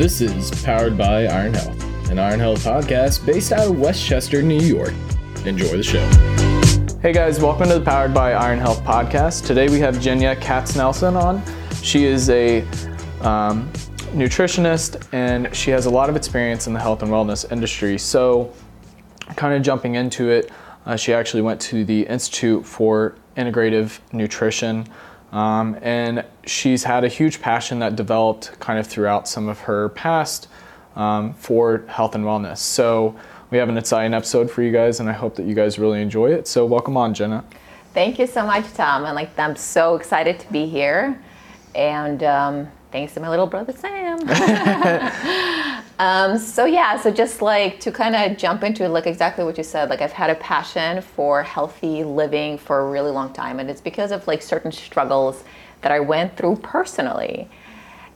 This is Powered by Iron Health, an Iron Health podcast based out of Westchester, New York. Enjoy the show. Hey guys, welcome to the Powered by Iron Health podcast. Today we have Jenya Katz Nelson on. She is a um, nutritionist and she has a lot of experience in the health and wellness industry. So, kind of jumping into it, uh, she actually went to the Institute for Integrative Nutrition. Um, and she's had a huge passion that developed kind of throughout some of her past um, for health and wellness. So we have an exciting episode for you guys, and I hope that you guys really enjoy it. So welcome on, Jenna. Thank you so much, Tom. And like, I'm so excited to be here, and um, thanks to my little brother Sam. um, so yeah, so just like to kind of jump into like exactly what you said. Like I've had a passion for healthy living for a really long time, and it's because of like certain struggles that I went through personally.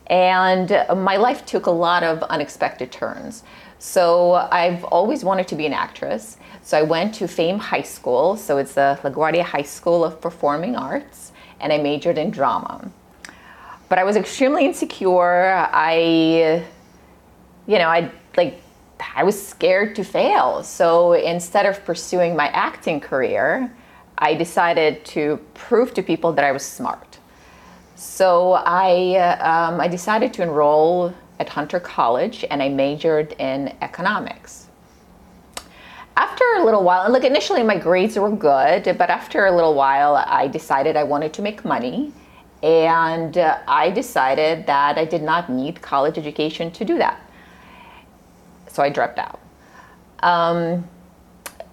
And my life took a lot of unexpected turns. So I've always wanted to be an actress. So I went to Fame High School. So it's the LaGuardia High School of Performing Arts, and I majored in drama. But I was extremely insecure. I, you know, I like, I was scared to fail. So instead of pursuing my acting career, I decided to prove to people that I was smart. So I, um, I decided to enroll at Hunter College and I majored in economics. After a little while, and look, initially my grades were good, but after a little while, I decided I wanted to make money. And uh, I decided that I did not need college education to do that. So I dropped out. Um,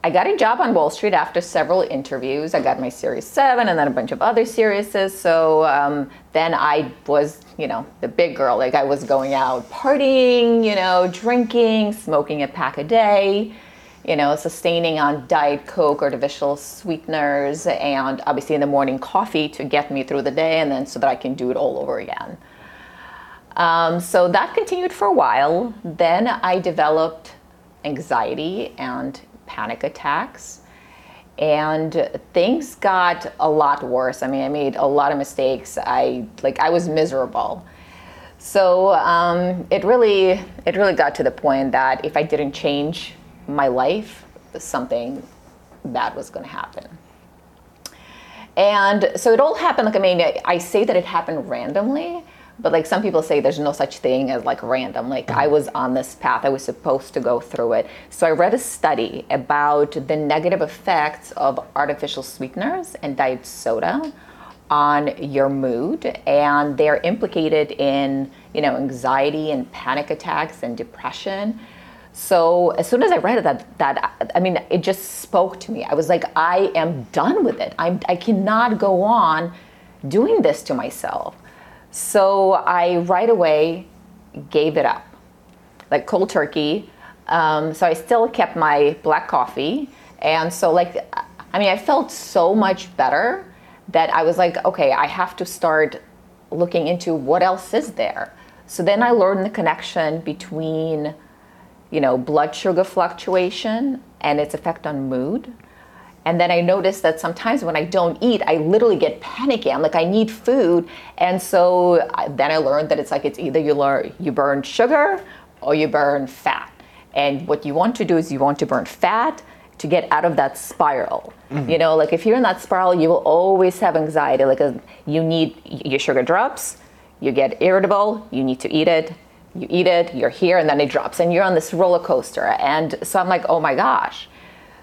I got a job on Wall Street after several interviews. I got my Series 7 and then a bunch of other series. So um, then I was, you know, the big girl. Like I was going out partying, you know, drinking, smoking a pack a day, you know, sustaining on Diet Coke, artificial sweeteners, and obviously in the morning coffee to get me through the day and then so that I can do it all over again. Um, so that continued for a while. Then I developed anxiety and panic attacks. And things got a lot worse. I mean, I made a lot of mistakes. I like I was miserable. So um, it really it really got to the point that if I didn't change my life, something bad was going to happen. And so it all happened. Like I mean, I say that it happened randomly, but like some people say there's no such thing as like random. Like i was on this path. I was supposed to go through it. So i read a study about the negative effects of artificial sweeteners and diet soda on your mood and they're implicated in you know anxiety and panic attacks and depression. So as soon as i read that that i mean it just spoke to me. I was like i am done with it. I'm i cannot go on doing this to myself so I right away gave it up, like cold turkey. Um, so I still kept my black coffee. And so, like, I mean, I felt so much better that I was like, okay, I have to start looking into what else is there. So then I learned the connection between, you know, blood sugar fluctuation and its effect on mood and then I noticed that sometimes when I don't eat, I literally get panicky. I'm like, I need food. And so then I learned that it's like it's either you learn you burn sugar or you burn fat. And what you want to do is you want to burn fat to get out of that spiral. Mm-hmm. You know, like if you're in that spiral, you will always have anxiety. Like a, you need your sugar drops, you get irritable, you need to eat it. You eat it, you're here, and then it drops, and you're on this roller coaster. And so I'm like, oh my gosh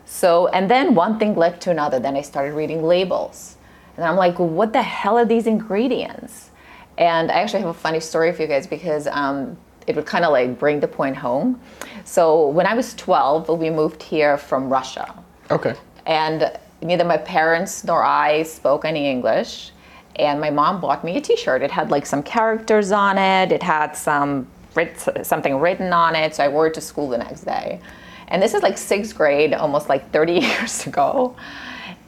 so, and then one thing led to another. Then I started reading labels. And I'm like, what the hell are these ingredients? And I actually have a funny story for you guys because um, it would kind of like bring the point home. So, when I was 12, we moved here from Russia. Okay. And neither my parents nor I spoke any English. And my mom bought me a t shirt. It had like some characters on it, it had some something written on it. So I wore it to school the next day. And this is like sixth grade, almost like 30 years ago.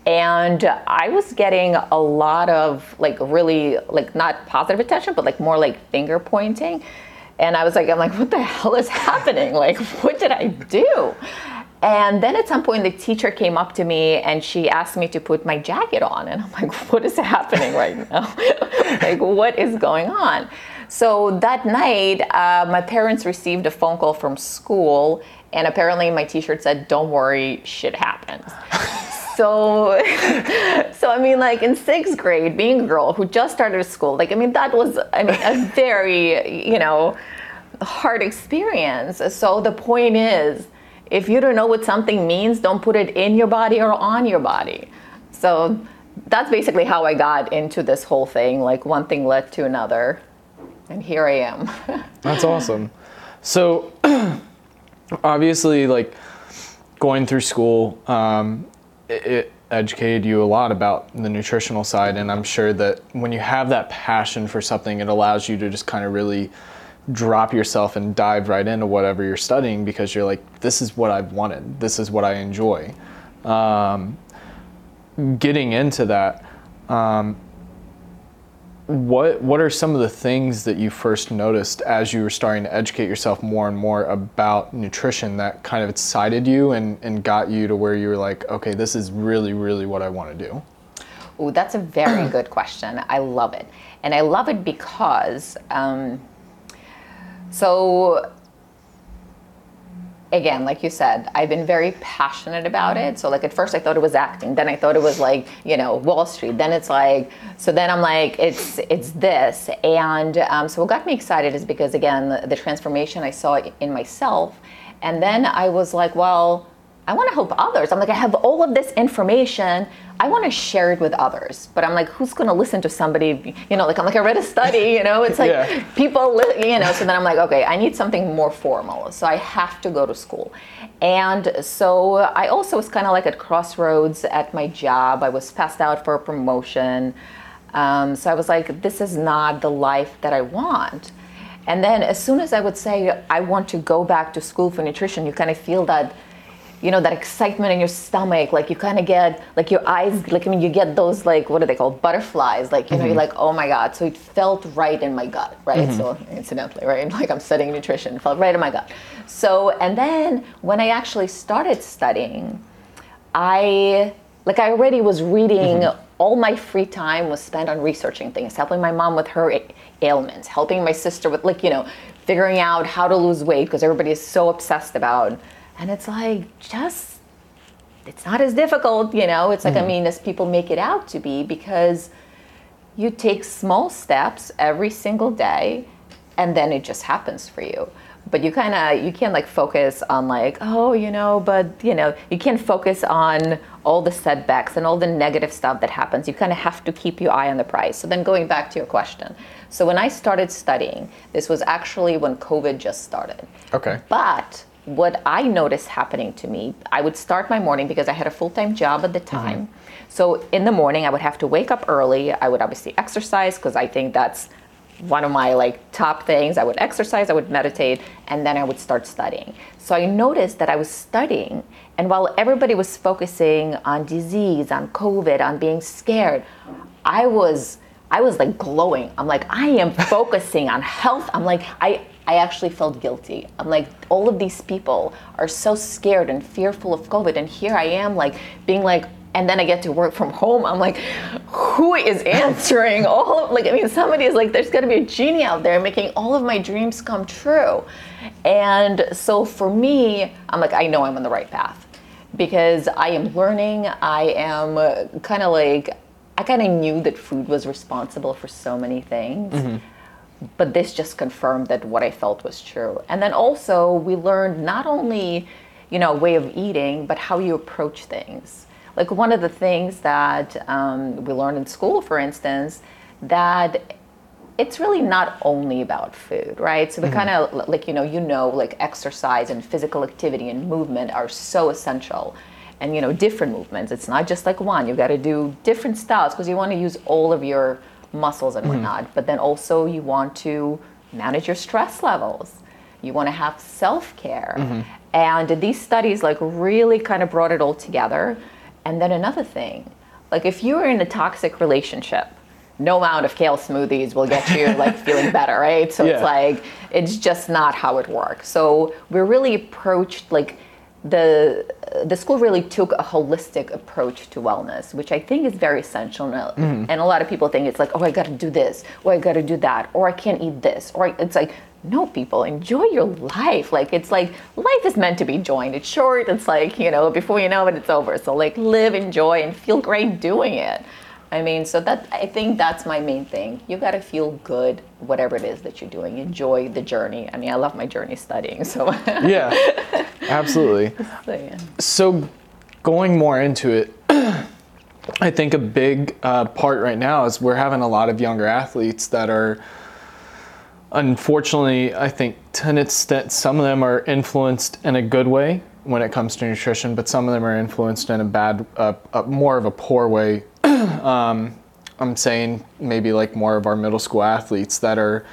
And I was getting a lot of like really like not positive attention, but like more like finger pointing. And I was like, I'm like, what the hell is happening? Like, what did I do? And then at some point, the teacher came up to me and she asked me to put my jacket on. And I'm like, what is happening right now? like, what is going on? So that night, uh, my parents received a phone call from school, and apparently my T-shirt said, "Don't worry, shit happens." so, so I mean, like in sixth grade, being a girl who just started school, like I mean, that was I mean a very you know hard experience. So the point is, if you don't know what something means, don't put it in your body or on your body. So that's basically how I got into this whole thing. Like one thing led to another, and here I am. that's awesome. So obviously, like going through school, um, it, it educated you a lot about the nutritional side, and I'm sure that when you have that passion for something, it allows you to just kind of really drop yourself and dive right into whatever you're studying because you're like, this is what I've wanted, this is what I enjoy. Um, getting into that, um, what what are some of the things that you first noticed as you were starting to educate yourself more and more about nutrition that kind of excited you and, and got you to where you were like, okay, this is really, really what I want to do? Oh, that's a very good question. I love it. And I love it because, um, so again, like you said, I've been very passionate about it. So like at first I thought it was acting, then I thought it was like, you know, Wall Street. Then it's like, so then I'm like, it's it's this. And um, so what got me excited is because again, the, the transformation I saw in myself. And then I was like, well, I want to help others. I'm like, I have all of this information. I want to share it with others. But I'm like, who's going to listen to somebody? You know, like I'm like, I read a study. You know, it's like yeah. people, li- you know. So then I'm like, okay, I need something more formal. So I have to go to school. And so I also was kind of like at crossroads at my job. I was passed out for a promotion. Um, so I was like, this is not the life that I want. And then as soon as I would say I want to go back to school for nutrition, you kind of feel that you know that excitement in your stomach like you kind of get like your eyes like i mean you get those like what are they called butterflies like you know mm-hmm. you're like oh my god so it felt right in my gut right mm-hmm. so incidentally right like i'm studying nutrition felt right in my gut so and then when i actually started studying i like i already was reading mm-hmm. all my free time was spent on researching things helping my mom with her ailments helping my sister with like you know figuring out how to lose weight because everybody is so obsessed about and it's like, just, it's not as difficult, you know? It's like, mm-hmm. I mean, as people make it out to be, because you take small steps every single day and then it just happens for you. But you kind of you can't like focus on like oh you know but you know you can't focus on all the setbacks and all the negative stuff that happens. You kind of have to keep your eye on the prize. So then going back to your question. So when i started studying this was actually when covid just started. Okay. But what I noticed happening to me, I would start my morning because I had a full time job at the mm-hmm. time. Mm-hmm. So in the morning, I would have to wake up early. I would obviously exercise because I think that's one of my like top things. I would exercise, I would meditate, and then I would start studying. So I noticed that I was studying, and while everybody was focusing on disease, on COVID, on being scared, I was I was like glowing. I'm like, I am focusing on health. I'm like, I I actually felt guilty. I'm like, all of these people are so scared and fearful of COVID, and here I am, like, being like, and then I get to work from home. I'm like, who is answering all of, like, I mean, somebody is like, there's got to be a genie out there making all of my dreams come true. And so for me, I'm like, I know I'm on the right path because I am learning. I am kind of like, I kind of knew that food was responsible for so many things. Mm-hmm but this just confirmed that what I felt was true. And then also we learned not only, you know, way of eating, but how you approach things. Like one of the things that um, we learned in school, for instance, that it's really not only about food, right? So we mm-hmm. kind of like you know, you know, like exercise and physical activity and movement are so essential. And you know, different movements. It's not just like one. You've got to do different styles because you want to use all of your muscles and mm-hmm. whatnot. Mm-hmm. But then also you want to manage your stress levels. You want to have self care. Mm-hmm. And these studies like really kind of brought it all together. And then another thing, like if you're in a toxic relationship, no amount of kale smoothies will get you like feeling better, right? So yeah. it's like it's just not how it works. So we really approached like the the school really took a holistic approach to wellness, which I think is very essential. Mm-hmm. And a lot of people think it's like, oh, I got to do this, or I got to do that, or I can't eat this, or it's like, no, people, enjoy your life. Like it's like life is meant to be enjoyed. It's short. It's like you know, before you know it, it's over. So like, live, enjoy, and feel great doing it. I mean, so that I think that's my main thing. You got to feel good, whatever it is that you're doing. Enjoy the journey. I mean, I love my journey studying. So yeah, absolutely. So, yeah. so going more into it, I think a big uh, part right now is we're having a lot of younger athletes that are. Unfortunately, I think to an extent, some of them are influenced in a good way when it comes to nutrition, but some of them are influenced in a bad, uh, uh, more of a poor way um, I'm saying maybe like more of our middle school athletes that are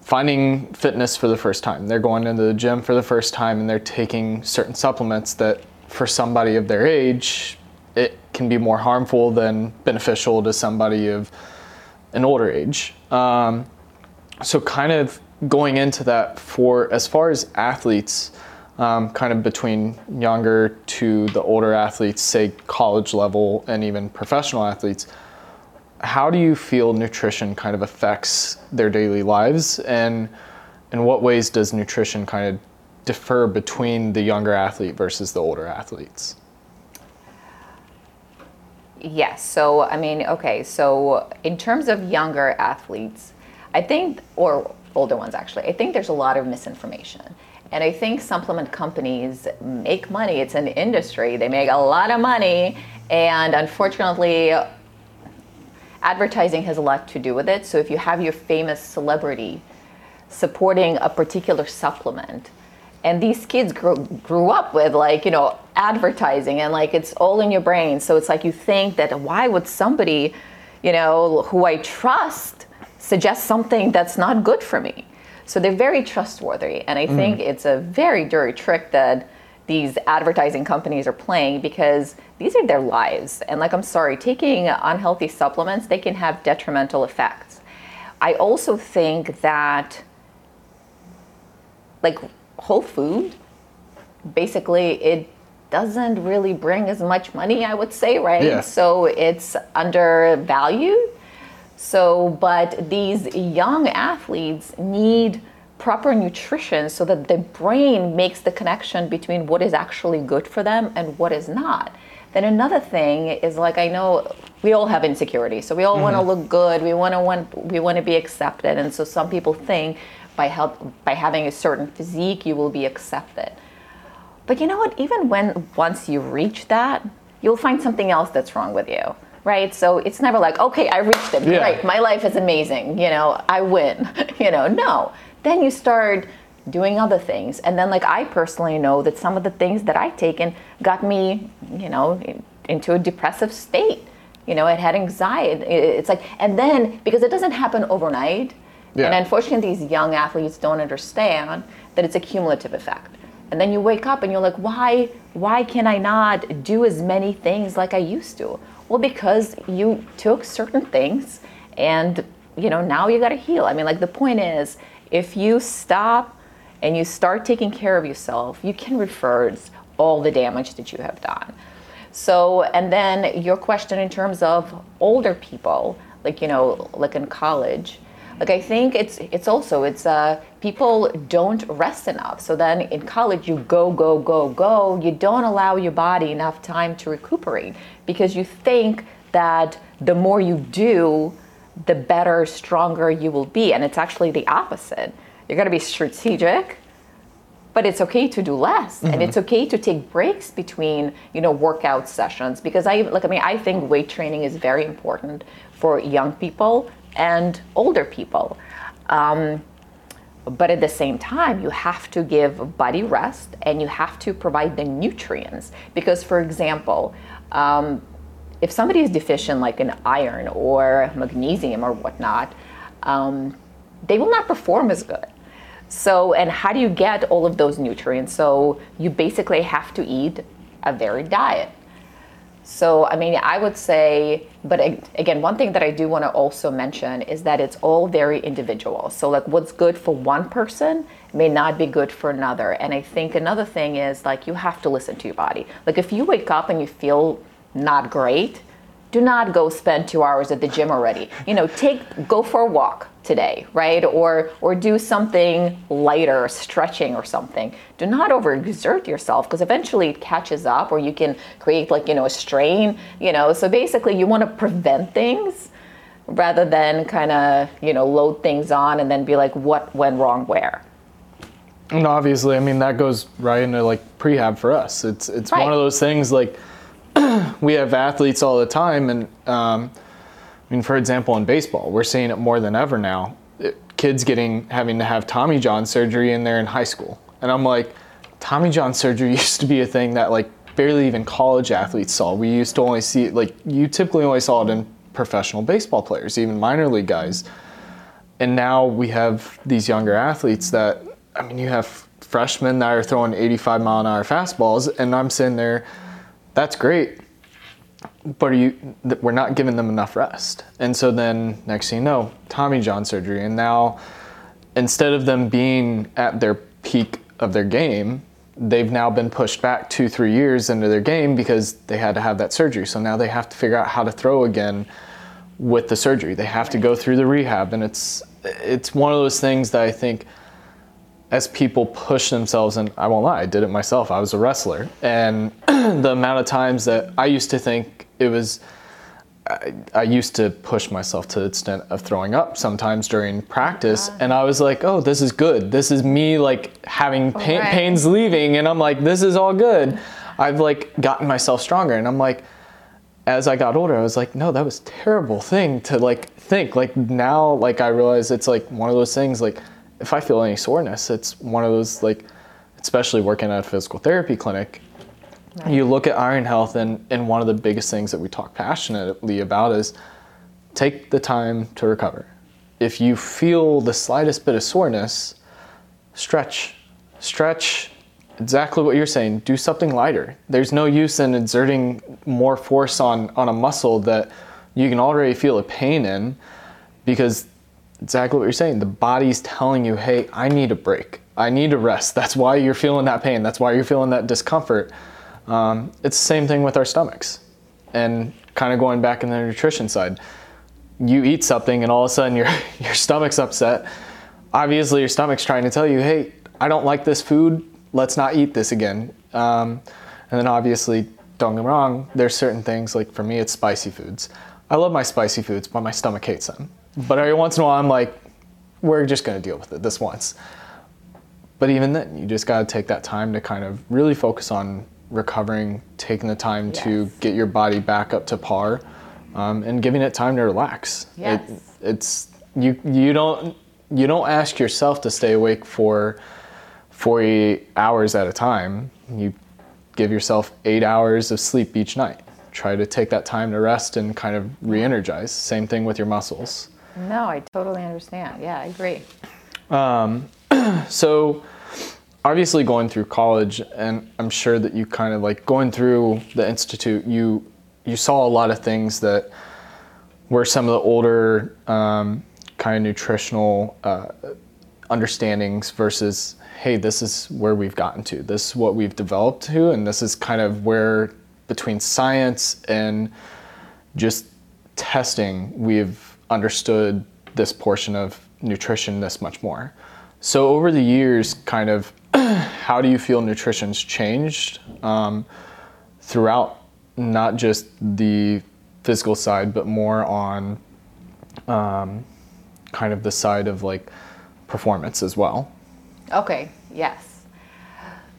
finding fitness for the first time. They're going into the gym for the first time and they're taking certain supplements that for somebody of their age, it can be more harmful than beneficial to somebody of an older age. Um, so, kind of going into that for as far as athletes, um, kind of between younger to the older athletes, say college level and even professional athletes, how do you feel nutrition kind of affects their daily lives and in what ways does nutrition kind of differ between the younger athlete versus the older athletes? Yes. So, I mean, okay. So, in terms of younger athletes, I think, or older ones actually, I think there's a lot of misinformation. And I think supplement companies make money. It's an industry. They make a lot of money. And unfortunately, advertising has a lot to do with it. So if you have your famous celebrity supporting a particular supplement, and these kids grew, grew up with like, you know, advertising and like it's all in your brain. So it's like you think that why would somebody, you know, who I trust suggest something that's not good for me? So they're very trustworthy. And I mm. think it's a very dirty trick that these advertising companies are playing because these are their lives. And like, I'm sorry, taking unhealthy supplements, they can have detrimental effects. I also think that, like, whole food, basically, it doesn't really bring as much money, I would say, right? Yeah. So it's undervalued so, but these young athletes need proper nutrition so that the brain makes the connection between what is actually good for them and what is not. Then another thing is like I know we all have insecurity, so we all mm-hmm. want to look good. We want to want we want to be accepted, and so some people think by help by having a certain physique you will be accepted. But you know what? Even when once you reach that, you'll find something else that's wrong with you right? So it's never like, okay, I reached it, yeah. great, my life is amazing, you know, I win, you know, no. Then you start doing other things. And then, like, I personally know that some of the things that I've taken got me, you know, into a depressive state. You know, it had anxiety. It's like, and then because it doesn't happen overnight, yeah. and unfortunately, these young athletes don't understand that it's a cumulative effect. And then you wake up and you're like, why, why can I not do as many things like I used to? Well, because you took certain things and you know now you got to heal. I mean, like the point is, if you stop and you start taking care of yourself, you can reverse all the damage that you have done. So, and then your question in terms of older people, like you know, like in college, like I think it's it's also it's uh people don't rest enough. So then in college you go go go go. You don't allow your body enough time to recuperate because you think that the more you do, the better, stronger you will be, and it's actually the opposite. You're going to be strategic, but it's okay to do less mm-hmm. and it's okay to take breaks between you know workout sessions because i like i mean i think weight training is very important for young people and older people. Um, but at the same time, you have to give body rest and you have to provide the nutrients. Because, for example, um, if somebody is deficient, like in iron or magnesium or whatnot, um, they will not perform as good. So, and how do you get all of those nutrients? So, you basically have to eat a varied diet. So, I mean, I would say, but again, one thing that I do want to also mention is that it's all very individual. So, like, what's good for one person may not be good for another. And I think another thing is like, you have to listen to your body. Like, if you wake up and you feel not great, do not go spend two hours at the gym already. You know, take go for a walk today, right? Or or do something lighter, stretching or something. Do not overexert yourself because eventually it catches up, or you can create like you know a strain. You know, so basically you want to prevent things rather than kind of you know load things on and then be like what went wrong where. And obviously, I mean that goes right into like prehab for us. It's it's right. one of those things like we have athletes all the time, and um, I mean, for example, in baseball, we're seeing it more than ever now. Kids getting having to have Tommy John surgery in there in high school, and I'm like, Tommy John surgery used to be a thing that like barely even college athletes saw. We used to only see it like you typically only saw it in professional baseball players, even minor league guys. And now we have these younger athletes that I mean, you have freshmen that are throwing 85 mile an hour fastballs, and I'm sitting there that's great but you, we're not giving them enough rest. And so then next thing you know, Tommy John surgery. And now instead of them being at their peak of their game, they've now been pushed back two, three years into their game because they had to have that surgery. So now they have to figure out how to throw again with the surgery. They have to go through the rehab. And it's, it's one of those things that I think as people push themselves, and I won't lie, I did it myself. I was a wrestler. And the amount of times that I used to think it was, I, I, used to push myself to the extent of throwing up sometimes during practice. And I was like, oh, this is good. This is me like having pain, right. pains leaving. And I'm like, this is all good. I've like gotten myself stronger. And I'm like, as I got older, I was like, no, that was terrible thing to like think. Like now, like I realize it's like one of those things like, if I feel any soreness, it's one of those like, especially working at a physical therapy clinic, right. you look at iron health and, and one of the biggest things that we talk passionately about is take the time to recover. If you feel the slightest bit of soreness, stretch, stretch exactly what you're saying. Do something lighter. There's no use in exerting more force on, on a muscle that you can already feel a pain in because exactly what you're saying. The body's telling you, hey, I need a break. I need to rest. That's why you're feeling that pain. That's why you're feeling that discomfort. Um, it's the same thing with our stomachs. And kind of going back in the nutrition side, you eat something and all of a sudden your, your stomach's upset. Obviously, your stomach's trying to tell you, hey, I don't like this food. Let's not eat this again. Um, and then obviously, don't get me wrong, there's certain things, like for me, it's spicy foods. I love my spicy foods, but my stomach hates them. But every once in a while, I'm like, we're just going to deal with it this once. But even then, you just got to take that time to kind of really focus on recovering, taking the time yes. to get your body back up to par, um, and giving it time to relax. Yes. It, it's you you don't you don't ask yourself to stay awake for 40 hours at a time. You give yourself eight hours of sleep each night. Try to take that time to rest and kind of re-energize. Same thing with your muscles. No, I totally understand. Yeah, I agree. Um, so obviously going through college and i'm sure that you kind of like going through the institute you you saw a lot of things that were some of the older um, kind of nutritional uh, understandings versus hey this is where we've gotten to this is what we've developed to and this is kind of where between science and just testing we've understood this portion of nutrition this much more so over the years kind of how do you feel nutrition's changed um, throughout not just the physical side, but more on um, kind of the side of like performance as well? Okay, yes.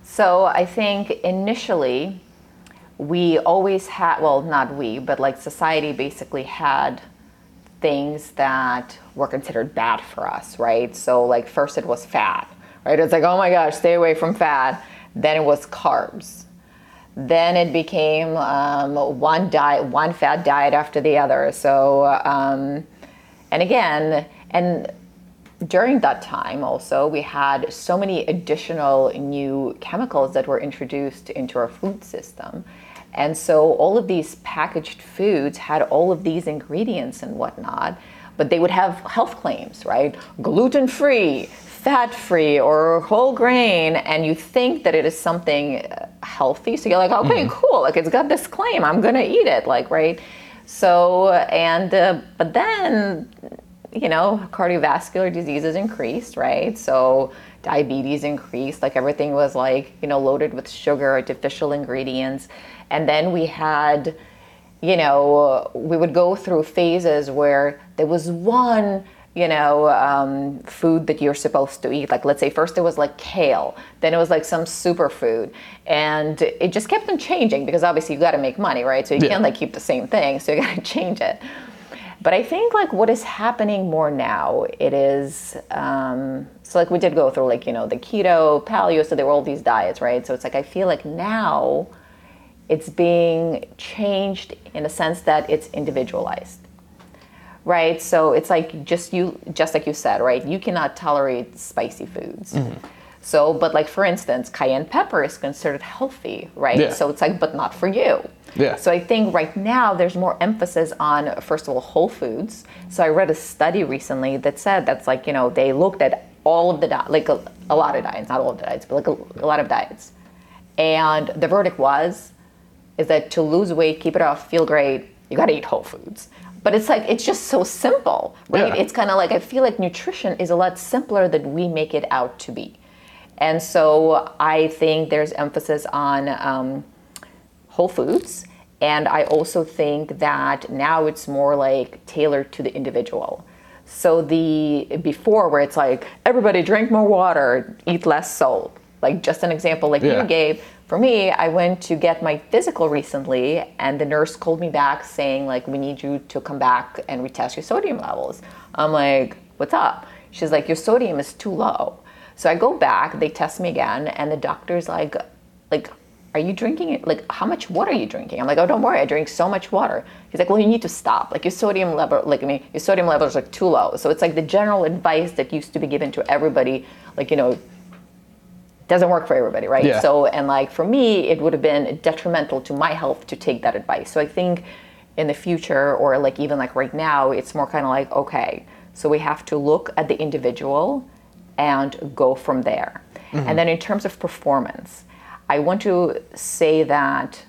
So I think initially we always had, well, not we, but like society basically had things that were considered bad for us, right? So, like, first it was fat right? It's like, oh my gosh, stay away from fat. Then it was carbs. Then it became um, one diet, one fat diet after the other. So, um, and again, and during that time also, we had so many additional new chemicals that were introduced into our food system And so all of these packaged foods had all of these ingredients and whatnot, but they would have health claims, right? Gluten free, fat free, or whole grain, and you think that it is something uh, healthy. So you're like, okay, mm-hmm. cool, like it's got this claim, I'm gonna eat it, like, right? So, and, uh, but then, you know, cardiovascular diseases increased, right? So, diabetes increased, like everything was like, you know, loaded with sugar, artificial ingredients. And then we had, you know, we would go through phases where there was one, you know, um, food that you're supposed to eat. Like, let's say first it was like kale, then it was like some superfood. And it just kept on changing because obviously you got to make money, right? So you yeah. can't like keep the same thing, so you got to change it. But I think like what is happening more now, it is um, so like we did go through like you know the keto, paleo, so there were all these diets, right? So it's like I feel like now it's being changed in a sense that it's individualized, right? So it's like just you, just like you said, right? You cannot tolerate spicy foods. Mm-hmm. So, but like for instance, cayenne pepper is considered healthy, right? Yeah. So it's like, but not for you. Yeah. So I think right now there's more emphasis on first of all whole foods. So I read a study recently that said that's like you know they looked at all of the di- like a, a, lot of diets, not all of the diets, but like a, a lot of diets, and the verdict was is that to lose weight, keep it off, feel great, you got to eat whole foods. But it's like it's just so simple, right? Yeah. It's kind of like I feel like nutrition is a lot simpler than we make it out to be. And so I think there's emphasis on um, whole foods. And I also think that now it's more like tailored to the individual. So the before where it's like everybody drink more water, eat less salt. Like just an example like yeah. you gave. For me, I went to get my physical recently and the nurse called me back saying like we need you to come back and retest your sodium levels. I'm like, "What's up?" She's like, "Your sodium is too low." So I go back, they test me again, and the doctor's like, like, are you drinking it? Like, how much water are you drinking? I'm like, oh, don't worry, I drink so much water. He's like, well, you need to stop. Like your sodium level, like I mean, your sodium levels are too low. So it's like the general advice that used to be given to everybody, like you know, doesn't work for everybody, right? Yeah. So and like for me, it would have been detrimental to my health to take that advice. So I think in the future, or like even like right now, it's more kind of like, okay, so we have to look at the individual and go from there. Mm-hmm. And then in terms of performance, I want to say that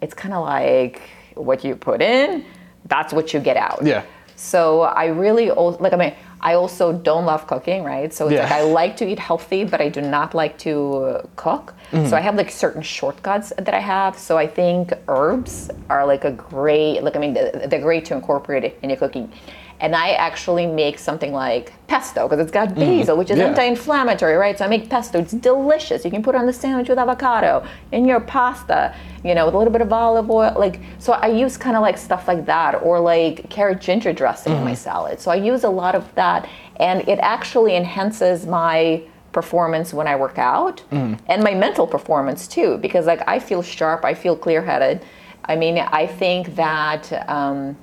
it's kind of like what you put in, that's what you get out. Yeah. So I really like I mean I also don't love cooking, right? So it's yeah. like I like to eat healthy, but I do not like to cook. Mm-hmm. So I have like certain shortcuts that I have. So I think herbs are like a great, like I mean, they're great to incorporate in your cooking and I actually make something like pesto because it's got mm-hmm. basil, mm, which is yeah. anti-inflammatory, right? So I make pesto. It's delicious. You can put it on the sandwich with avocado, in your pasta, you know, with a little bit of olive oil. Like, so I use kind of like stuff like that, or like carrot ginger dressing mm. in my mm-hmm. salad. So I use a lot of that, and it actually enhances my performance when I work out mm. and my mental performance too, because like I feel sharp, I feel clear-headed. I mean, I think that. Um,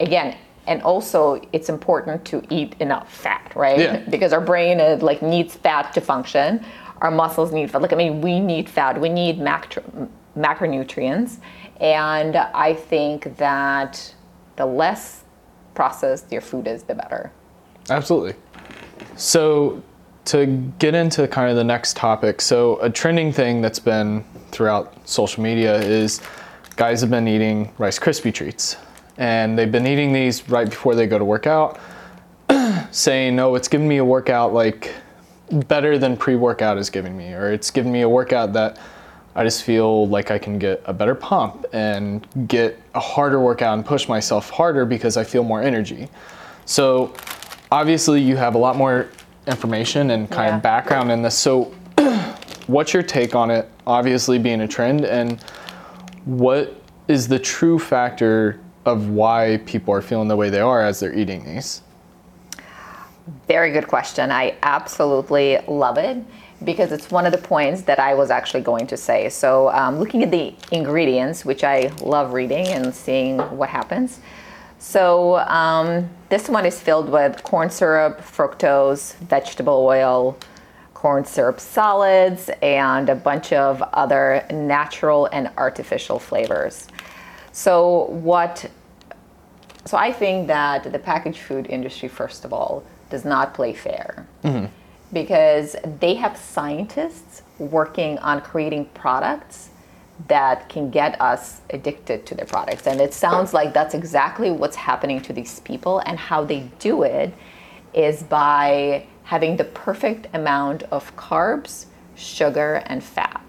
again, and also it's important to eat enough fat, right? Yeah. Because our brain is, like needs fat to function. Our muscles need fat. Like I mean, we need fat. We need macro, macronutrients, and I think that the less processed your food is, the better. Absolutely. So to get into kind of the next topic, so a trending thing that's been throughout social media is guys have been eating Rice Krispie treats and they've been eating these right before they go to work out, saying, "No, it's giving me a workout like better than pre-workout is giving me, or it's giving me a workout that I just feel like I can get a better pump and get a harder workout and push myself harder because I feel more energy." So obviously, you have a lot more information and kind yeah. of background in this. So, what's your take on it? Obviously, being a trend, and what is the true factor of why people are feeling the way they are as they're eating these? Very good question. I absolutely love it because it's one of the points that I was actually going to say. So, um, looking at the ingredients, which I love reading and seeing what happens. So, um, this one is filled with corn syrup, fructose, vegetable oil, corn syrup solids, and a bunch of other natural and artificial flavors. So what so I think that the packaged food industry, first of all, does not play fair mm-hmm. because they have scientists working on creating products that can get us addicted to their products. And it sounds like that's exactly what's happening to these people. And how they do it is by having the perfect amount of carbs, sugar, and fat.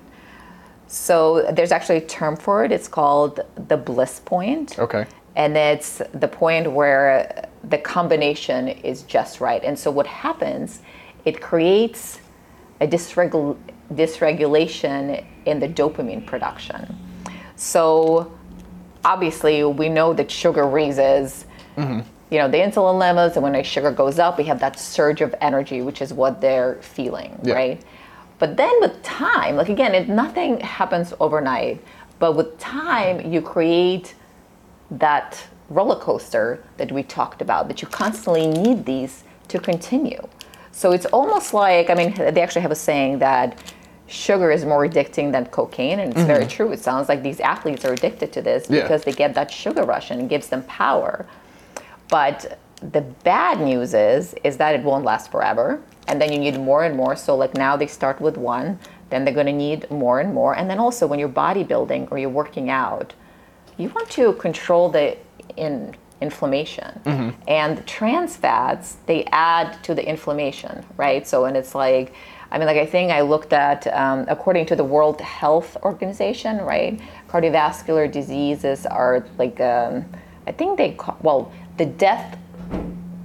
So there's actually a term for it. It's called the bliss point. Okay. And it's the point where the combination is just right. And so what happens, it creates a dysregul- dysregulation in the dopamine production. So obviously we know that sugar raises mm-hmm. you know the insulin levels and when the sugar goes up we have that surge of energy which is what they're feeling Yeah. right but then with time like again it, nothing happens overnight but with time you create that roller coaster that we talked about that you constantly need these to continue. So it's almost like i mean they actually have a saying that sugar is more addicting than cocaine and it's very mm-hmm. true. It sounds like these athletes are addicted to this Yeah. because they get that sugar rush and it gives them power. But the bad news is is that it won't last forever and then you need more and more so like now they start with one then they're going to need more and more and then also when you're bodybuilding or you're working out you want to control the in inflammation. And the trans fats they add to the inflammation right? So and it's like i mean like i think i looked at um, according to the world health organization right cardiovascular diseases are like um, i think they well the death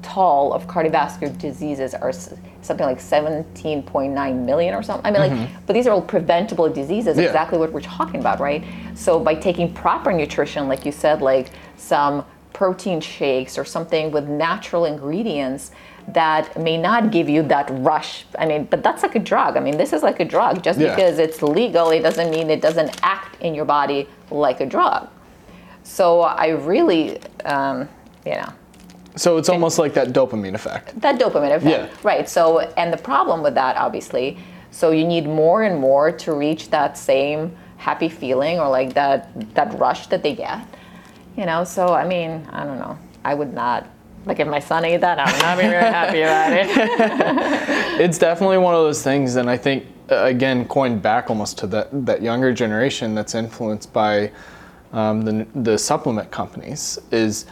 toll of cardiovascular diseases are something like 17.9 million or something. I mean, like, but these are all preventable diseases, Yeah. exactly what we're talking about, right? So by taking proper nutrition, like you said, like some protein shakes or something with natural ingredients that may not give you that rush. I mean, but that's like a drug. I mean, this is like a drug. Just Yeah. because it's legal, it doesn't mean it doesn't act in your body like a drug. So I really, um, you know, So it's almost like that dopamine effect. that dopamine effect. Yeah. Right. So, and the problem with that, obviously, so you need more and more to reach that same happy feeling or like that that rush that they get. You know. So, I mean, I don't know. I would not like if my son ate that. I would not be very happy about it. It's definitely one of those things, and I think uh, again coined back almost to that that younger generation that's influenced by um, the the supplement companies is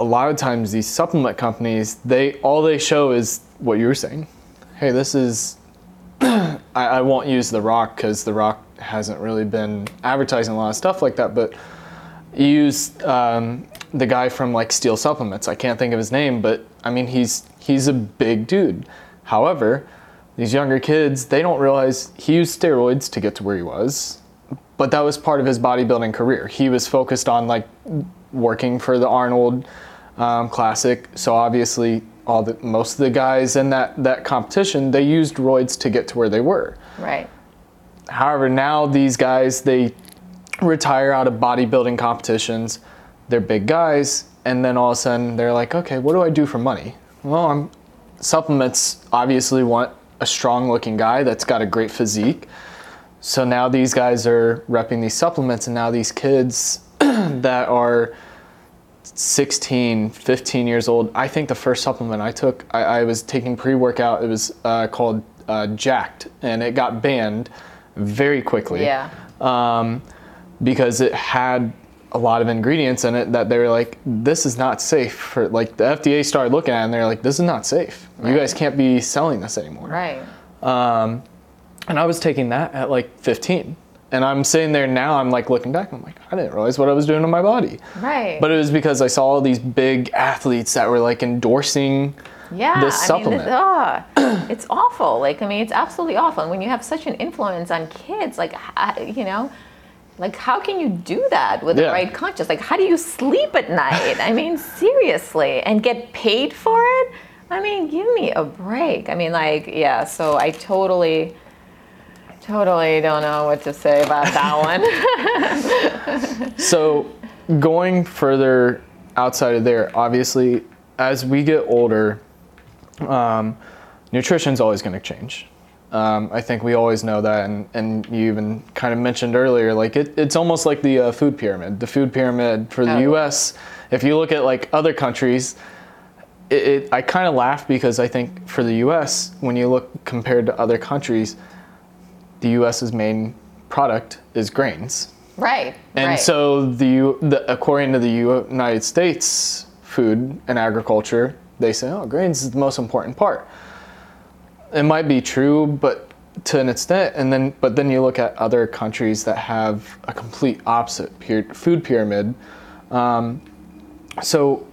a lot of times these supplement companies they all they show is what you were saying. Hey, this is. I, I won't use the Rock because the Rock hasn't really been advertising a lot of stuff like that, but you use um, the guy from like Steel Supplements. I can't think of his name, but I mean he's he's a big dude. However, these younger kids they don't realize he used steroids to get to where he was, but that was part of his bodybuilding career. He was focused on like working for the Arnold um, Classic, so obviously all the most of the guys in that that competition they used roids to get to where they were. right. However, now these guys they retire out of bodybuilding competitions. They're big guys, and then all of a sudden they're like, okay, what do I do for money? Well, I'm supplements obviously want a strong looking guy that's got a great physique. So now these guys are repping these supplements, and now these kids that are 16, 15 years old. I think the first supplement I took, I, I was taking pre workout. It was uh, called uh, Jack3d, and it got banned very quickly. Yeah. Um, because it had a lot of ingredients in it that they were like, this is not safe for. Like the FDA started looking at it, and they're like, this is not safe. You guys can't be selling this anymore. Right. Um, and I was taking that at like 15. And I'm sitting there now, I'm like looking back, I'm like, I didn't realize what I was doing to my body. Right. But it was because I saw all these big athletes that were like endorsing Yeah, this I supplement. mean, this, ah, it's awful. Like, I mean, it's absolutely awful. And when you have such an influence on kids, like, you know, like, how can you do that with the right conscience? Like, how do you sleep at night? I mean, seriously, and get paid for it? I mean, give me a break. I mean, like, yeah. So I totally, totally don't know what to say about that one. So, going further outside of there, obviously, as we get older, um, nutrition's always going to change. Um, I think we always know that, and, and you even kind of mentioned earlier, like it, it's almost like the uh, food pyramid. The food pyramid for the Oh. U.S. If you look at like other countries, it, it, I kind of laugh because I think for the U.S. when you look compared to other countries, the U.S.'s main product is grains. Right. And right. so the, the according to the United States Food and Agriculture, they say, oh, grains is the most important part. It might be true, but to an extent, and then but then you look at other countries that have a complete opposite food pyramid. Um, so,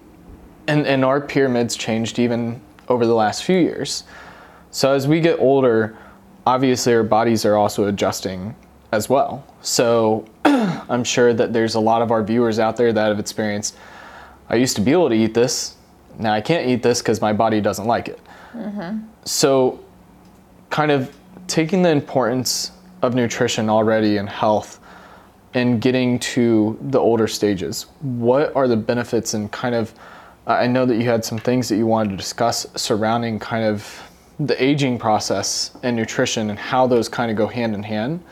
and and our pyramids changed even over the last few years. So as we get older, obviously our bodies are also adjusting as well. So I'm sure that there's a lot of our viewers out there that have experienced. I used to be able to eat this. Now I can't eat this because my body doesn't like it. Mm-hmm. So, kind of taking the importance of nutrition already and health and getting to the older stages, what are the benefits and kind of I know that you had some things that you wanted to discuss surrounding kind of the aging process and nutrition and how those kind of go hand in hand.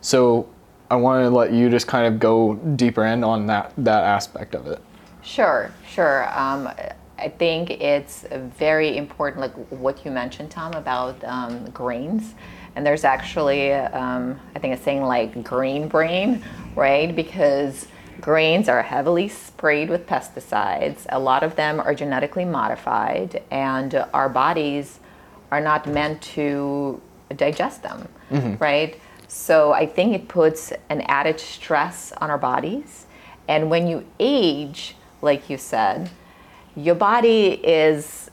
So I want to let you just kind of go deeper in on that that aspect of it. Sure, sure. Um, I think it's very important, like what you mentioned, Tom, about um, grains. And there's actually, um, I think, a saying like grain brain, right? Because grains are heavily sprayed with pesticides. A lot of them are genetically modified, and our bodies are not meant to digest them, mm-hmm. right? So I think it puts an added stress on our bodies. And when you age, like you said, your body is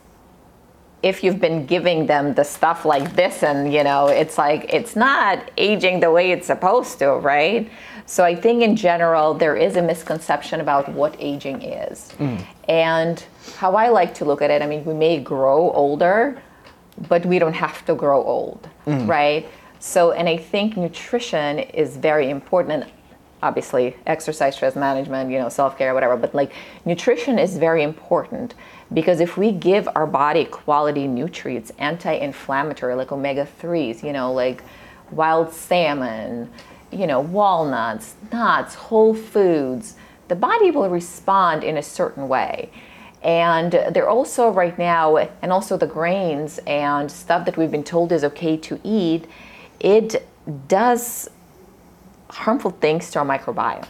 if you've been giving them the stuff like this and you know it's like it's not aging the way it's supposed to right so i think in general there is a misconception about what aging is mm. and how i like to look at it i mean we may grow older but we don't have to grow old mm. right? So and i think nutrition is very important. And obviously exercise stress management you know self-care whatever but like nutrition is very important because if we give our body quality nutrients anti-inflammatory like omega-3s you know like wild salmon you know walnuts nuts whole foods the body will respond in a certain way and they're also right now and also the grains and stuff that we've been told is okay to eat it does harmful things to our microbiome.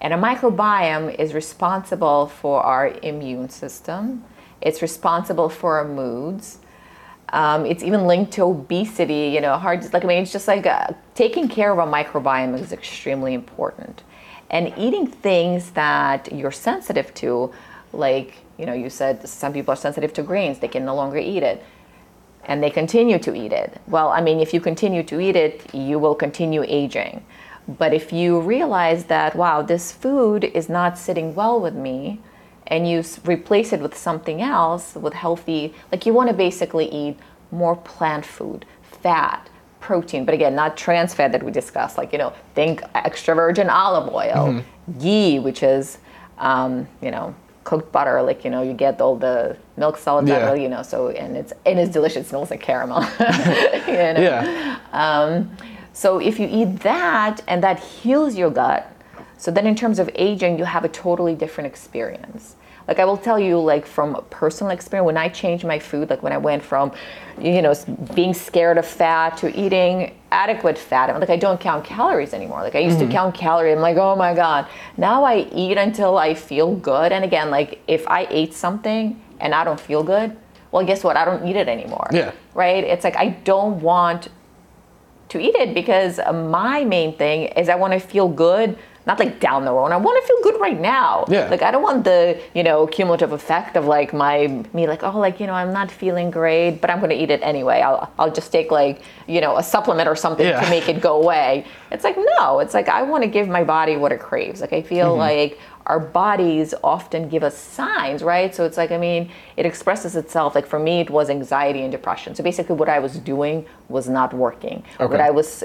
And a microbiome is responsible for our immune system, it's responsible for our moods. Um, it's even linked to obesity, you know, hard, like, I mean, it's just like uh, taking care of a microbiome is extremely important. And eating things that you're sensitive to, like, you know, you said some people are sensitive to grains, they can no longer eat it and they continue to eat it. Well, I mean, if you continue to eat it, you will continue aging. But if you realize that, wow, this food is not sitting well with me, and you s- replace it with something else, with healthy, like you want to basically eat more plant food, fat, protein, but again, not trans fat that we discussed. Like, you know, think extra virgin olive oil, ghee, which is, um, you know, cooked butter, like, you know, you get all the milk solid Yeah. butter, you know, so, and it's, and it's delicious, it smells like caramel. you know? Yeah. Um, so if you eat that and that heals your gut, so then in terms of aging, you have a totally different experience. Like I will tell you, like from personal experience, when I changed my food, like when I went from, you know, being scared of fat to eating adequate fat, I'm like I don't count calories anymore. Like I used to mm-hmm. count calories. I'm like, oh my god. Now I eat until I feel good. And again, like if I ate something and I don't feel good, well, guess what? I don't eat it anymore. Yeah. Right? It's like I don't want to eat it because my main thing is I want to feel good, not like down the road. I want to feel good right now. Yeah. Like I don't want the you know cumulative effect of like my me like oh like you know I'm not feeling great, but I'm going to eat it anyway. I'll I'll just take like you know a supplement or something Yeah. to make it go away. It's like no, it's like I want to give my body what it craves. Like I feel mm-hmm. like our bodies often give us signs, right? So it's like, I mean, it expresses itself. Like for me, it was anxiety and depression. So basically, what I was doing was not working. What I was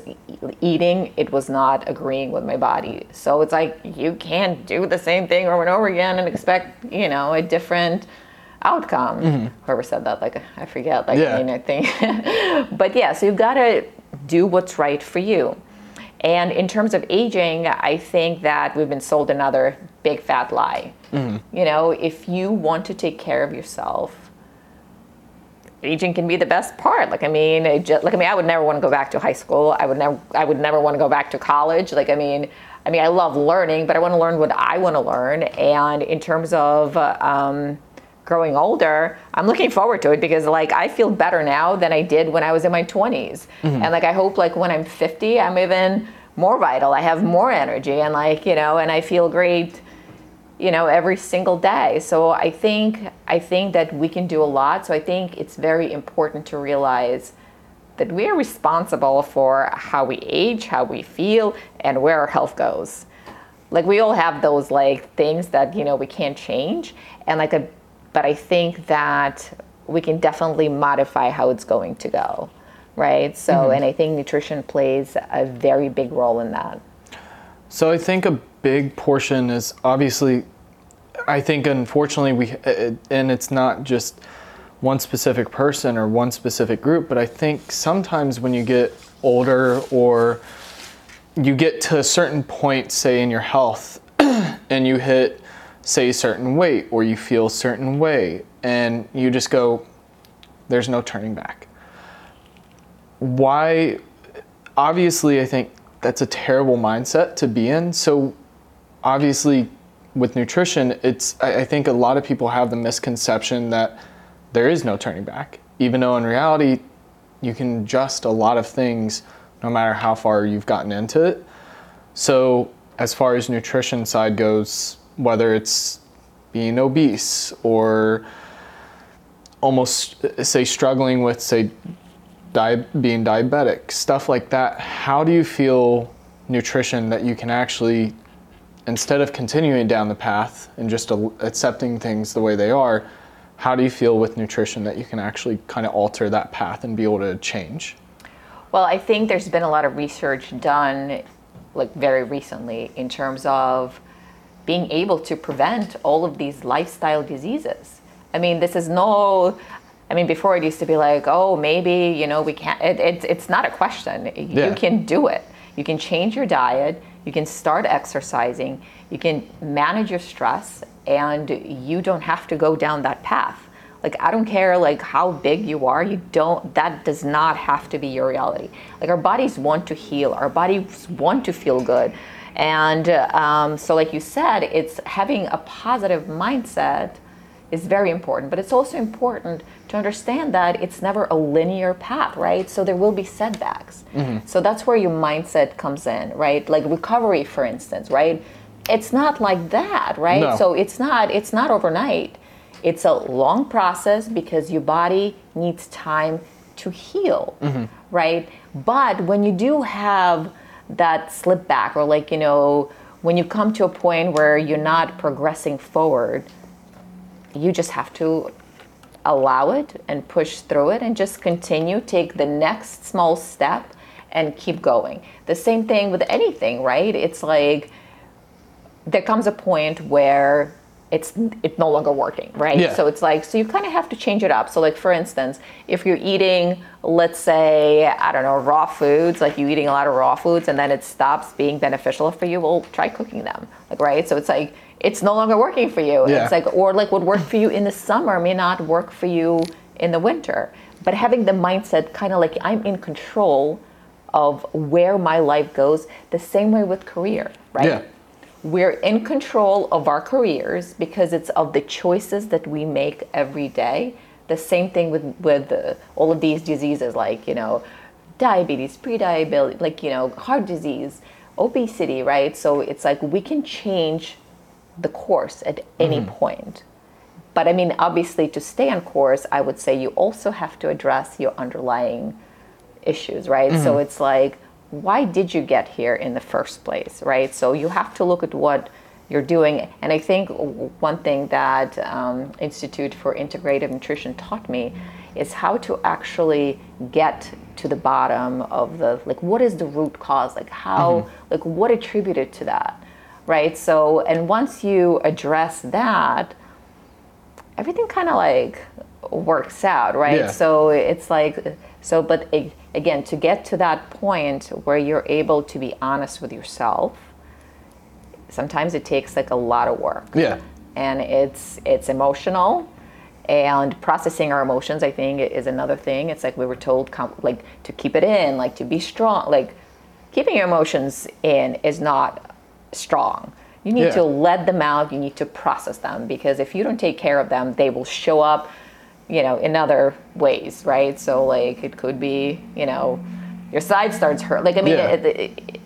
eating, it was not agreeing with my body. So it's like, you can't do the same thing over and over again and expect, you know, a different outcome. Mm-hmm. Whoever said that, like I forget, like Yeah. I mean, I think. but yeah, so you've got to do what's right for you. And in terms of aging, I think that we've been sold another big fat lie. You know, if you want to take care of yourself, aging can be the best part. Like I mean, just, like I mean, I would never want to go back to high school. I would never, I would never want to go back to college. Like I mean, I mean, I love learning, but I want to learn what I want to learn. And in terms of um, growing older, I'm looking forward to it because like I feel better now than I did when I was in my 20s. And like I hope like when I'm 50, I'm even more vital. I have more energy and like you know, and I feel great you know every single day. So i think i think that we can do a lot. So i think it's very important to realize that we are responsible for how we age how we feel and where our health goes. Like we all have those like things that you know we can't change. And like a but i think that we can definitely modify how it's going to go right? So mm-hmm. and i think nutrition plays a very big role in that. So I think a big portion is obviously, I think unfortunately we, uh, and it's not just one specific person or one specific group, but I think sometimes when you get older or you get to a certain point, say in your health, and you hit, say, a certain weight or you feel a certain way, and you just go, there's no turning back. Why? Obviously, I think that's a terrible mindset to be in. So, obviously, with nutrition, it's I, think a lot of people have the misconception that there is no turning back, even though in reality, you can adjust a lot of things no matter how far you've gotten into it. So, as far as nutrition side goes, whether it's being obese or almost say struggling with say di- being diabetic, stuff like that, how do you feel nutrition that you can actually instead of continuing down the path and just accepting things the way they are, how do you feel with nutrition that you can actually kind of alter that path and be able to change? Well, I think there's been a lot of research done, like very recently, in terms of being able to prevent all of these lifestyle diseases. I mean, this is no. I mean, before it used to be like, oh, maybe you know we can't. It, it, it's not a question. Yeah. You can do it. You can change your diet. You can start exercising. You can manage your stress, and you don't have to go down that path like i don't care like how big you are you don't that does not have to be your reality like our bodies want to heal our bodies want to feel good and um, so like you said it's having a positive mindset is very important but it's also important to understand that it's never a linear path right? So there will be setbacks. Mm-hmm. So that's where your mindset comes in right? Like recovery for instance right? It's not like that right? No. so it's not it's not overnight. It's a long process because your body needs time to heal, mm-hmm. right? But when you do have that slip back, or like, you know, when you come to a point where you're not progressing forward, you just have to allow it and push through it and just continue, take the next small step and keep going. The same thing with anything, right? It's like, there comes a point where it's it's no longer working, right? Yeah. So it's like so you kind of have to change it up. So like for instance, if you're eating, let's say I don't know raw foods, like you eating a lot of raw foods, and then it stops being beneficial for you, well try cooking them, like right? So it's like it's no longer working for you. Yeah. It's like or like what worked for you in the summer may not work for you in the winter. But having the mindset kind of like I'm in control of where my life goes, the same way with career, right? Yeah. we're in control of our careers because it's of the choices that we make every day the same thing with with uh, all of these diseases like you know diabetes pre-diabetes like you know heart disease obesity right so it's like we can change the course at any mm-hmm. point but i mean obviously to stay on course i would say you also have to address your underlying issues, right? So mm-hmm. it's like, why did you get here in the first place, right? So you have to look at what you're doing. And I think one thing that um, Institute for Integrative Nutrition taught me is how to actually get to the bottom of the like what is the root cause like how mm-hmm. like what attributed to that right so and once you address that everything kind of like works out, right? Yeah. So it's like so, but again, to get to that point where you're able to be honest with yourself, sometimes it takes like a lot of work. Yeah. and it's it's emotional and processing our emotions i think is another thing it's like we were told like to keep it in like to be strong like keeping your emotions in is not strong you need Yeah. to let them out you need to process them because if you don't take care of them they will show up you know in other ways right so like it could be you know your side starts hurt like i mean Yeah. it, it,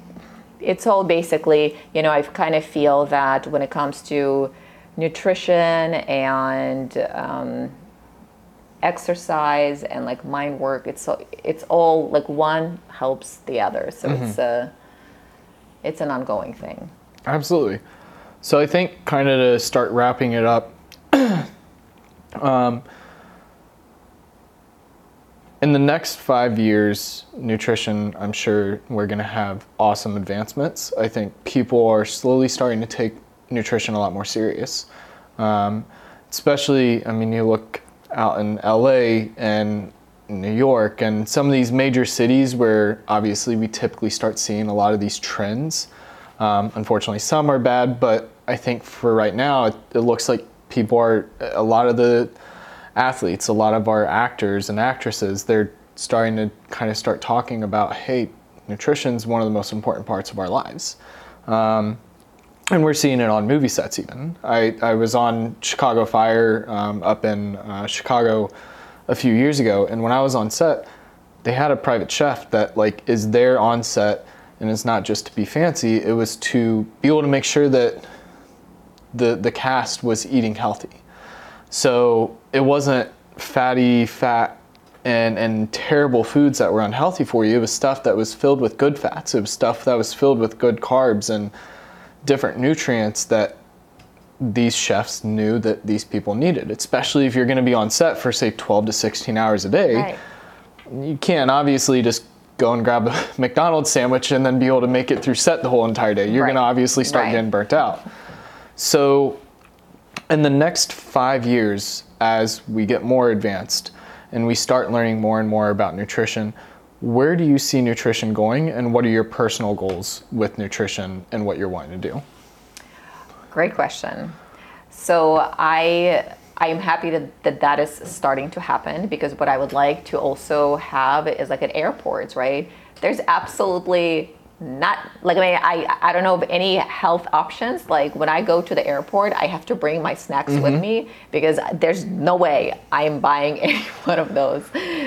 it's all basically, you know, I kind of feel that when it comes to nutrition and um, exercise and like mind work, it's so, it's all like one helps the other. So it's a it's an ongoing thing. Absolutely. So I think kind of to start wrapping it up, um, in the next five years, nutrition, I'm sure we're going to have awesome advancements. I think people are slowly starting to take nutrition a lot more serious. Um, especially, I mean, you look out in LA and New York and some of these major cities where obviously we typically start seeing a lot of these trends. Um, unfortunately, some are bad, but I think for right now, it, it looks like people are, a lot of the athletes, a lot of our actors and actresses, they're starting to kind of start talking about, hey, nutrition's one of the most important parts of our lives. Um, and we're seeing it on movie sets even. I, I was on Chicago Fire um, up in uh, Chicago a few years ago, and when I was on set, they had a private chef that like is there on set, and it's not just to be fancy. It was to be able to make sure that the the cast was eating healthy. So it wasn't fatty, fat, and, and terrible foods that were unhealthy for you. It was stuff that was filled with good fats. It was stuff that was filled with good carbs and different nutrients that these chefs knew that these people needed, especially if you're going to be on set for, say, 12 to 16 hours a day. Right. You can't obviously just go and grab a McDonald's sandwich and then be able to make it through set the whole entire day. You're Right. going to obviously start Right. getting burnt out. So, in the next five years, as we get more advanced and we start learning more and more about nutrition, where do you see nutrition going and what are your personal goals with nutrition and what you're wanting to do? Great question. So I I am happy that, that that is starting to happen because what I would like to also have is like at airports, right? There's absolutely not like I mean I I don't know of any health options. Like when I go to the airport, I have to bring my snacks with mm-hmm. me because there's no way I am buying any one of those.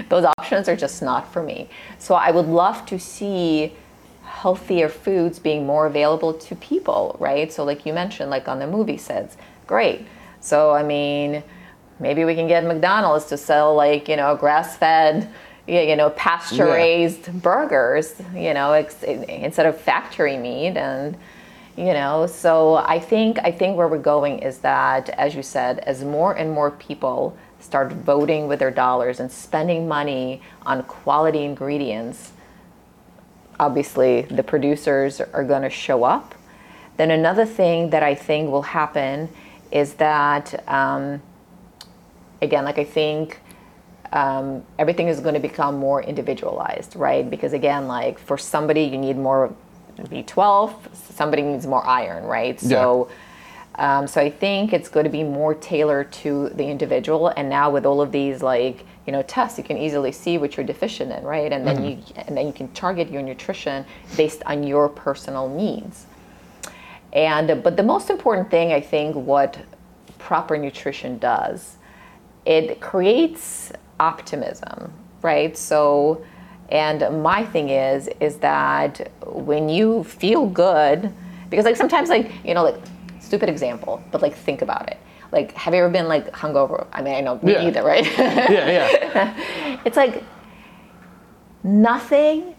Those options are just not for me. So I would love to see healthier foods being more available to people, right? So, like you mentioned, like on the movie sets, great. So, I mean, maybe we can get McDonald's to sell like you know grass-fed, you know, pasture-raised burgers, you know, ex- instead of factory meat and you know so i think i think where we're going is that as you said as more and more people start voting with their dollars and spending money on quality ingredients obviously the producers are going to show up. Then another thing that I think will happen is that, um, again, like I think um, everything is going to become more individualized, right? Because again, like for somebody you need more B12, somebody needs more iron, right? So. Um, so I think it's going to be more tailored to the individual. And now with all of these like you know tests, you can easily see what you're deficient in, right? And then mm-hmm. you and then you can target your nutrition based on your personal needs. And but the most important thing I think what proper nutrition does, it creates optimism, right? So and my thing is is that when you feel good because like sometimes like you know like stupid example, but like think about it. Like have you ever been like hungover? I mean I know me Yeah. either, right? Yeah, yeah. it's like nothing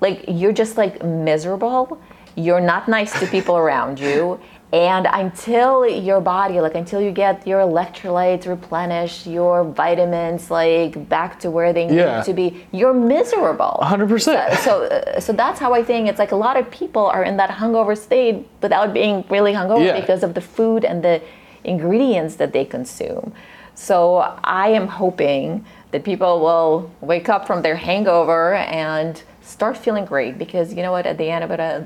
like you're just like miserable you're not nice to people around you and until your body like until you get your electrolytes replenished your vitamins like back to where they need Yeah. to be you're miserable 100%. so uh, so that's how i think it's like a lot of people are in that hungover state without being really hungover Yeah. because of the food and the ingredients that they consume. So I am hoping that people will wake up from their hangover and start feeling great because you know what at the end of it uh,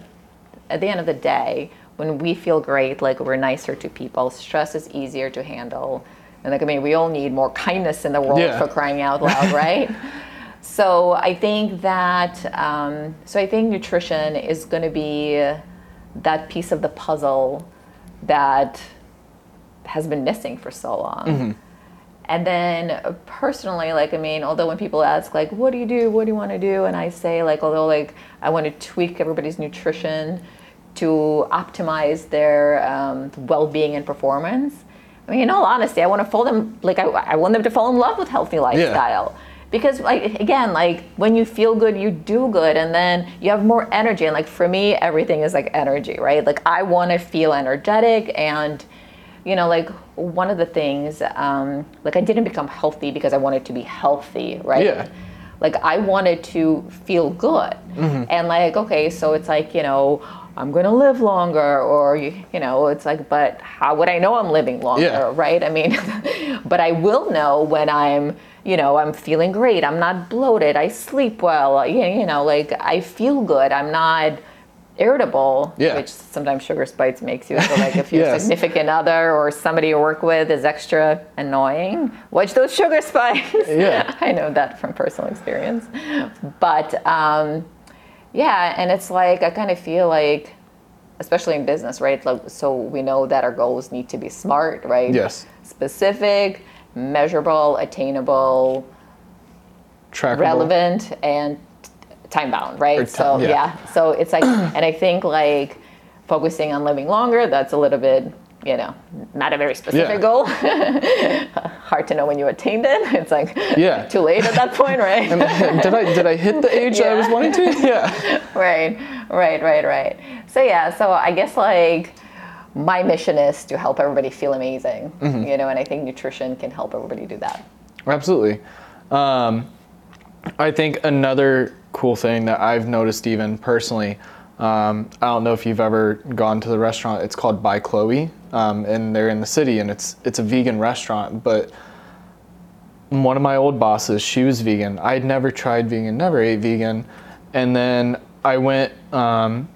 at the end of the day when we feel great like we're nicer to people stress is easier to handle and like i mean we all need more kindness in the world Yeah. for crying out loud right so i think that um, so i think nutrition is going to be that piece of the puzzle that has been missing for so long and then personally, like, I mean, although when people ask, like, what do you do? What do you want to do? And I say, like, although, like, I want to tweak everybody's nutrition to optimize their um, well being and performance. I mean, in all honesty, I want to fall them, like, I, I want them to fall in love with healthy lifestyle. Because, like, again, like, when you feel good, you do good, and then you have more energy. And, like, for me, everything is like energy, right? Like, I want to feel energetic and, you know, like one of the things, um, like I didn't become healthy because I wanted to be healthy, right? Yeah. Like I wanted to feel good, and like okay, so it's like you know I'm gonna live longer, or you, you know it's like, but how would I know I'm living longer, Yeah. right? I mean, but I will know when I'm you know I'm feeling great, I'm not bloated, I sleep well, you, you know, like I feel good, I'm not irritable, Yeah. which sometimes sugar spikes makes you feel like if your Yes. significant other or somebody you work with is extra annoying, watch those sugar spikes. Yeah. I know that from personal experience. But um, yeah, and it's like I kind of feel like, especially in business, right? Like, so we know that our goals need to be smart, right? Yes. Specific, measurable, attainable, Trackable. relevant and time bound, right? Or ti- so yeah. yeah. so it's like, and I think like focusing on living longer, that's a little bit, you know, not a very specific Yeah. goal. Hard to know when you attained it. It's like Yeah. too late at that point, right? did I did I hit the age that I was wanting to? Yeah. right, right, right, right. So yeah, so I guess like my mission is to help everybody feel amazing, Mm-hmm. you know, and I think nutrition can help everybody do that. Absolutely. Um, I think another cool thing that I've noticed, even personally, um, I don't know if you've ever gone to the restaurant. It's called By Chloe, um, and they're in the city, and it's it's a vegan restaurant. But one of my old bosses, she was vegan. I'd never tried vegan, never ate vegan, and then I went. Um,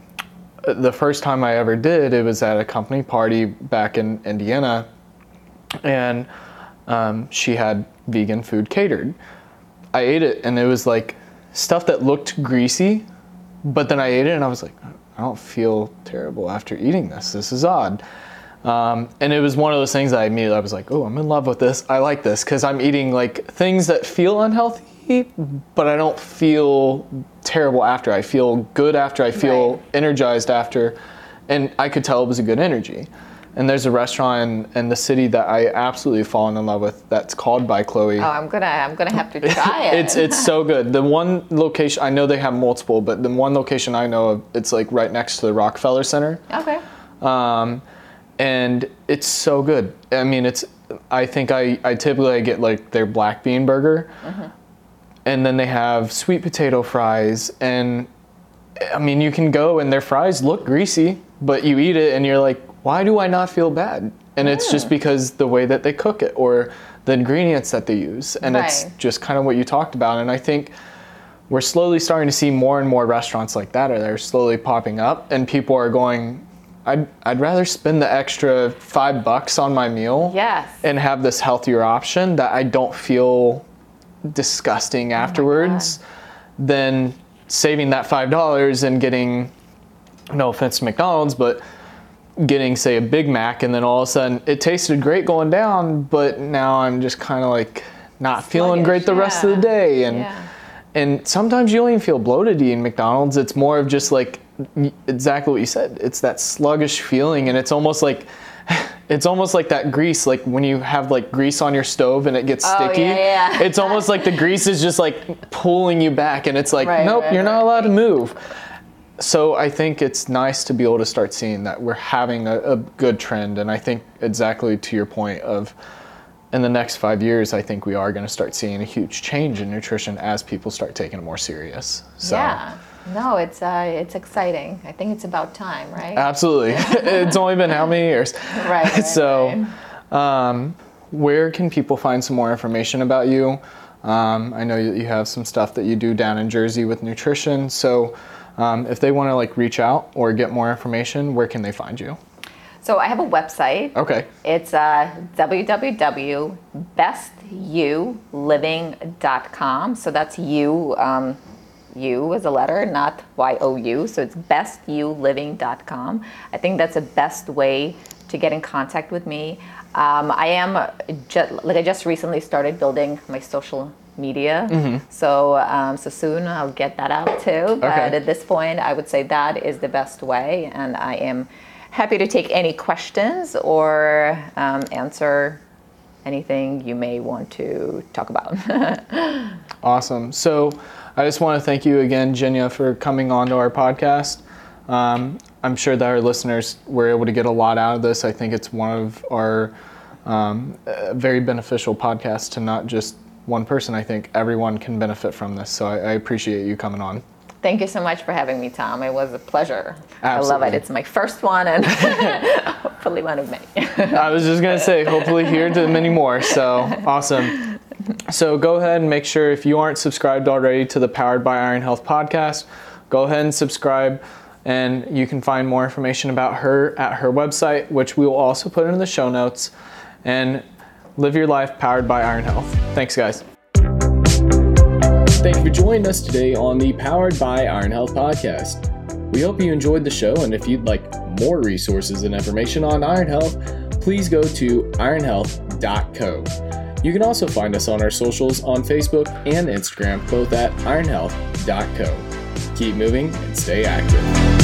the first time I ever did, it was at a company party back in Indiana, and um, she had vegan food catered. I ate it and it was like stuff that looked greasy, but then I ate it and I was like, I don't feel terrible after eating this. This is odd. Um, and it was one of those things that I immediately I was like, oh, I'm in love with this. I like this because I'm eating like things that feel unhealthy, but I don't feel terrible after. I feel good after. I feel Right. energized after, and I could tell it was a good energy. And there's a restaurant in, in the city that I absolutely fallen in love with. That's called by Chloe. Oh, I'm gonna, I'm gonna have to try it. It's it's so good. The one location I know they have multiple, but the one location I know of, it's like right next to the Rockefeller Center, okay. um, and it's so good. I mean, it's I think I I typically I get like their black bean burger, Mhm. and then they have sweet potato fries, and I mean you can go and their fries look greasy, but you eat it and you're like, why do I not feel bad? And it's just because the way that they cook it or the ingredients that they use, and it's just kind of what you talked about. And I think we're slowly starting to see more and more restaurants like that are they're slowly popping up and people are going I'd, I'd rather spend the extra five bucks on my meal Yes. and have this healthier option that I don't feel disgusting oh afterwards than saving that five dollars and getting no offense to McDonald's, but getting say a Big Mac and then all of a sudden it tasted great going down, but now I'm just kind of like not feeling great the rest of the day and Yeah. and sometimes you don't even feel bloated eating McDonald's. It's more of just like exactly what you said. It's that sluggish feeling, and it's almost like it's almost like that grease, like when you have like grease on your stove and it gets Oh, sticky. yeah, yeah. It's almost like the grease is just like pulling you back, and it's like, Right, nope, right, you're not right. allowed to move. So I think it's nice to be able to start seeing that we're having a, a good trend, and I think exactly to your point of in the next five years, I think we are going to start seeing a huge change in nutrition as people start taking it more serious. So, Yeah. No, it's uh, it's exciting. I think it's about time, right? absolutely. it's only been how many years? right. right, so, right. Um, where can people find some more information about you? Um, I know that you have some stuff that you do down in Jersey with nutrition. So um, if they want to like reach out or get more information, where can they find you? So I have a website. Okay. It's uh, www.bestULiving.com. So that's you, um, you as a letter, not Y O U. So it's bestyouLiving.com. I think that's the best way to get in contact with me. Um, I am just, like I just recently started building my social media, mm-hmm. so um, so soon I'll get that out too. But okay. at this point, I would say that is the best way, and I am happy to take any questions or um, answer anything you may want to talk about. awesome. So I just want to thank you again, Jenya, for coming on to our podcast. Um, I'm sure that our listeners were able to get a lot out of this. I think it's one of our um, very beneficial podcasts to not just one person. I think everyone can benefit from this. So I, I appreciate you coming on. Thank you so much for having me, Tom. It was a pleasure. Absolutely. I love it. It's my first one and hopefully one of many. I was just going to say, hopefully, here to many more. So awesome. So go ahead and make sure if you aren't subscribed already to the Powered by Iron Health podcast, go ahead and subscribe. And you can find more information about her at her website, which we will also put in the show notes. And live your life powered by Iron Health. Thanks, guys. Thank you for joining us today on the Powered by Iron Health podcast. We hope you enjoyed the show, and if you'd like more resources and information on Iron Health, please go to ironhealth.co. You can also find us on our socials on Facebook and Instagram, both at ironhealth.co. Keep moving and stay active.